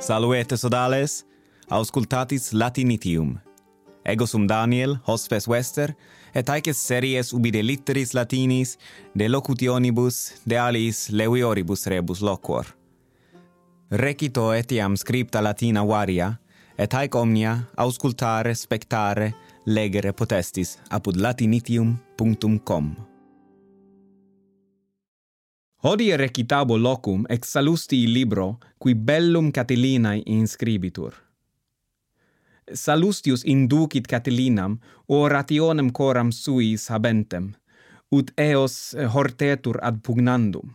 Saluete sodales, auscultatis Latinitium. Ego sum Daniel, hospes Wester, et aeces series ubi de litteris latinis, de locutionibus, de alis levioribus rebus loquor. Recito etiam scripta latina varia, et haec omnia auscultare, spectare, legere potestis apud latinitium.com. Hodie recitabo locum ex salusti libro, qui bellum Catilinae inscribitur. Salustius inducit Catilinam, orationem coram suis habentem, ut eos hortetur ad pugnandum.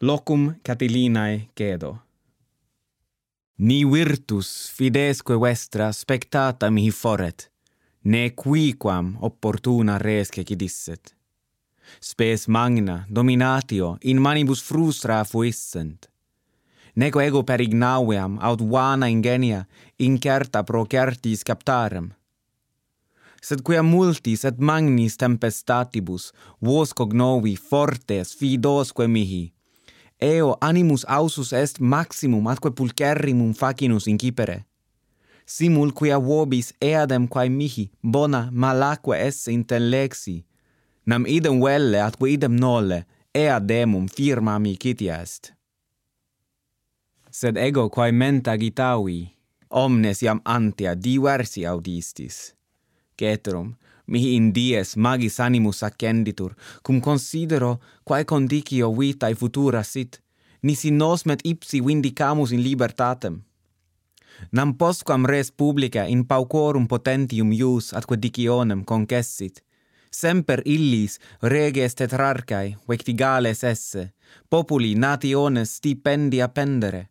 Locum Catilinae cedo. Ni virtus fidesque vestra spectata mihi foret, ne quiquam opportuna res cecidisset. Spes magna, dominatio, in manibus frustra fuissent. Neco ego per ignaveam, aut vana ingenia, incerta pro certis captarem. Sed quia multis et magnis tempestatibus, vos cognovi fortes fidosque mihi, eo animus ausus est maximum atque pulcherrimum facinus incipere. Simul quia vobis eadem quae mihi bona malaque esse intellexi, nam idem welle atque idem nolle, ea demum firma amiciti est. Sed ego quae ment agitavi, omnes iam antia diversi audistis. Ceterum, mihi in dies magis animus accenditur, cum considero quae condicio vitae futura sit, nisi nos met ipsi vindicamus in libertatem. Nam postquam res publica in paucorum potentium ius atque dicionem concessit, semper illis reges tetrarcae vectigales esse, populi nationes stipendia pendere,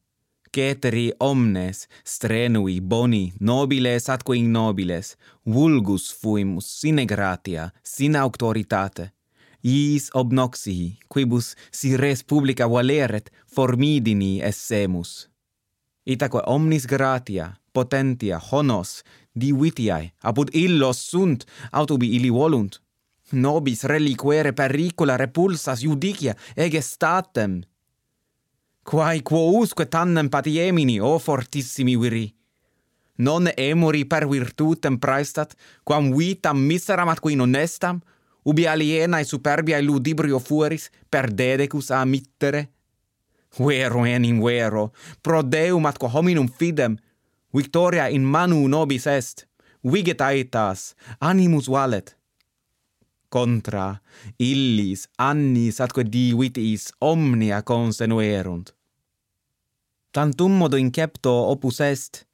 ceteri omnes strenui boni nobiles atque ignobiles, vulgus fuimus sine gratia, sine auctoritate, iis obnoxii, quibus si res publica valeret, formidini essemus. Itaque omnis gratia, potentia, honos, divitiae, apud illos sunt, aut ubi illi volunt, nobis reliquere pericula repulsas judicia ege statem. Quae quousque tannem patiemini, o fortissimi viri? Non emori per virtutem praestat, quam vitam miseram atqui non estam, ubi alienae superbiae ludibrio fueris, per dedecus a mittere? Vero enim vero, pro Deum atque hominum fidem, victoria in manu nobis est, viget aetas, animus valet, contra illis annis atque divitis omnia consenuerunt tantum modo incepto opus est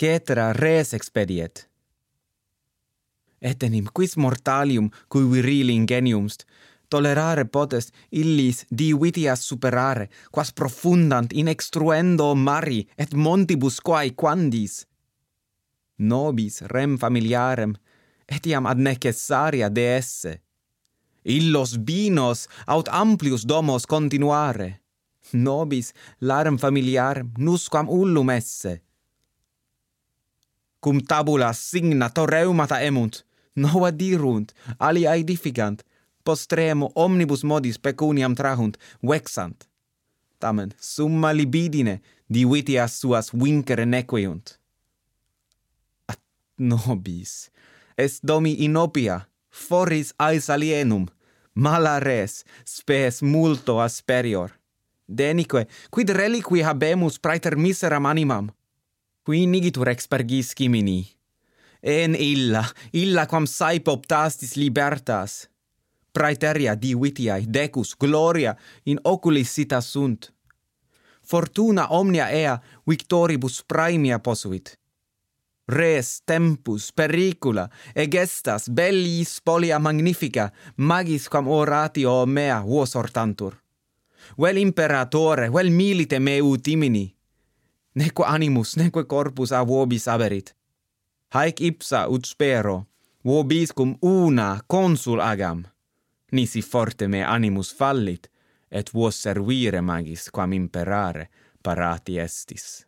cetera res expediet. Etenim quis mortalium cui virili ingeniumst tolerare potest illis divitias superare quas profundant in extruendo mari et montibus quae quandis. Nobis rem familiarem etiam ad necessaria de esse. Illos binos aut amplius domos continuare. Nobis larm familiar nusquam ullum esse. Cum tabula signa torreumata emunt, nova dirunt, alia edificant, postremo omnibus modis pecuniam trahunt, vexant. Tamen summa libidine divitias suas vincere nequeunt. At nobis, est domi inopia, foris ais alienum, mala res, spes multo asperior. Denique, quid reliqui habemus praeter miseram animam? Qui nigitur expergis cimini. En illa, illa quam saip optastis libertas. Praeteria divitiae decus gloria in oculis sita sunt. Fortuna omnia ea victoribus praemia posuit Res tempus pericula, egestas bellis polia magnifica, magis quam oratio mea vos hortantur Vel imperatore, vel milite me utimini. Neque animus, neque corpus a vobis aberit. Haec ipsa ut spero, vobis cum una consul agam. Nisi forte me animus fallit, et vos servire magis quam imperare parati estis.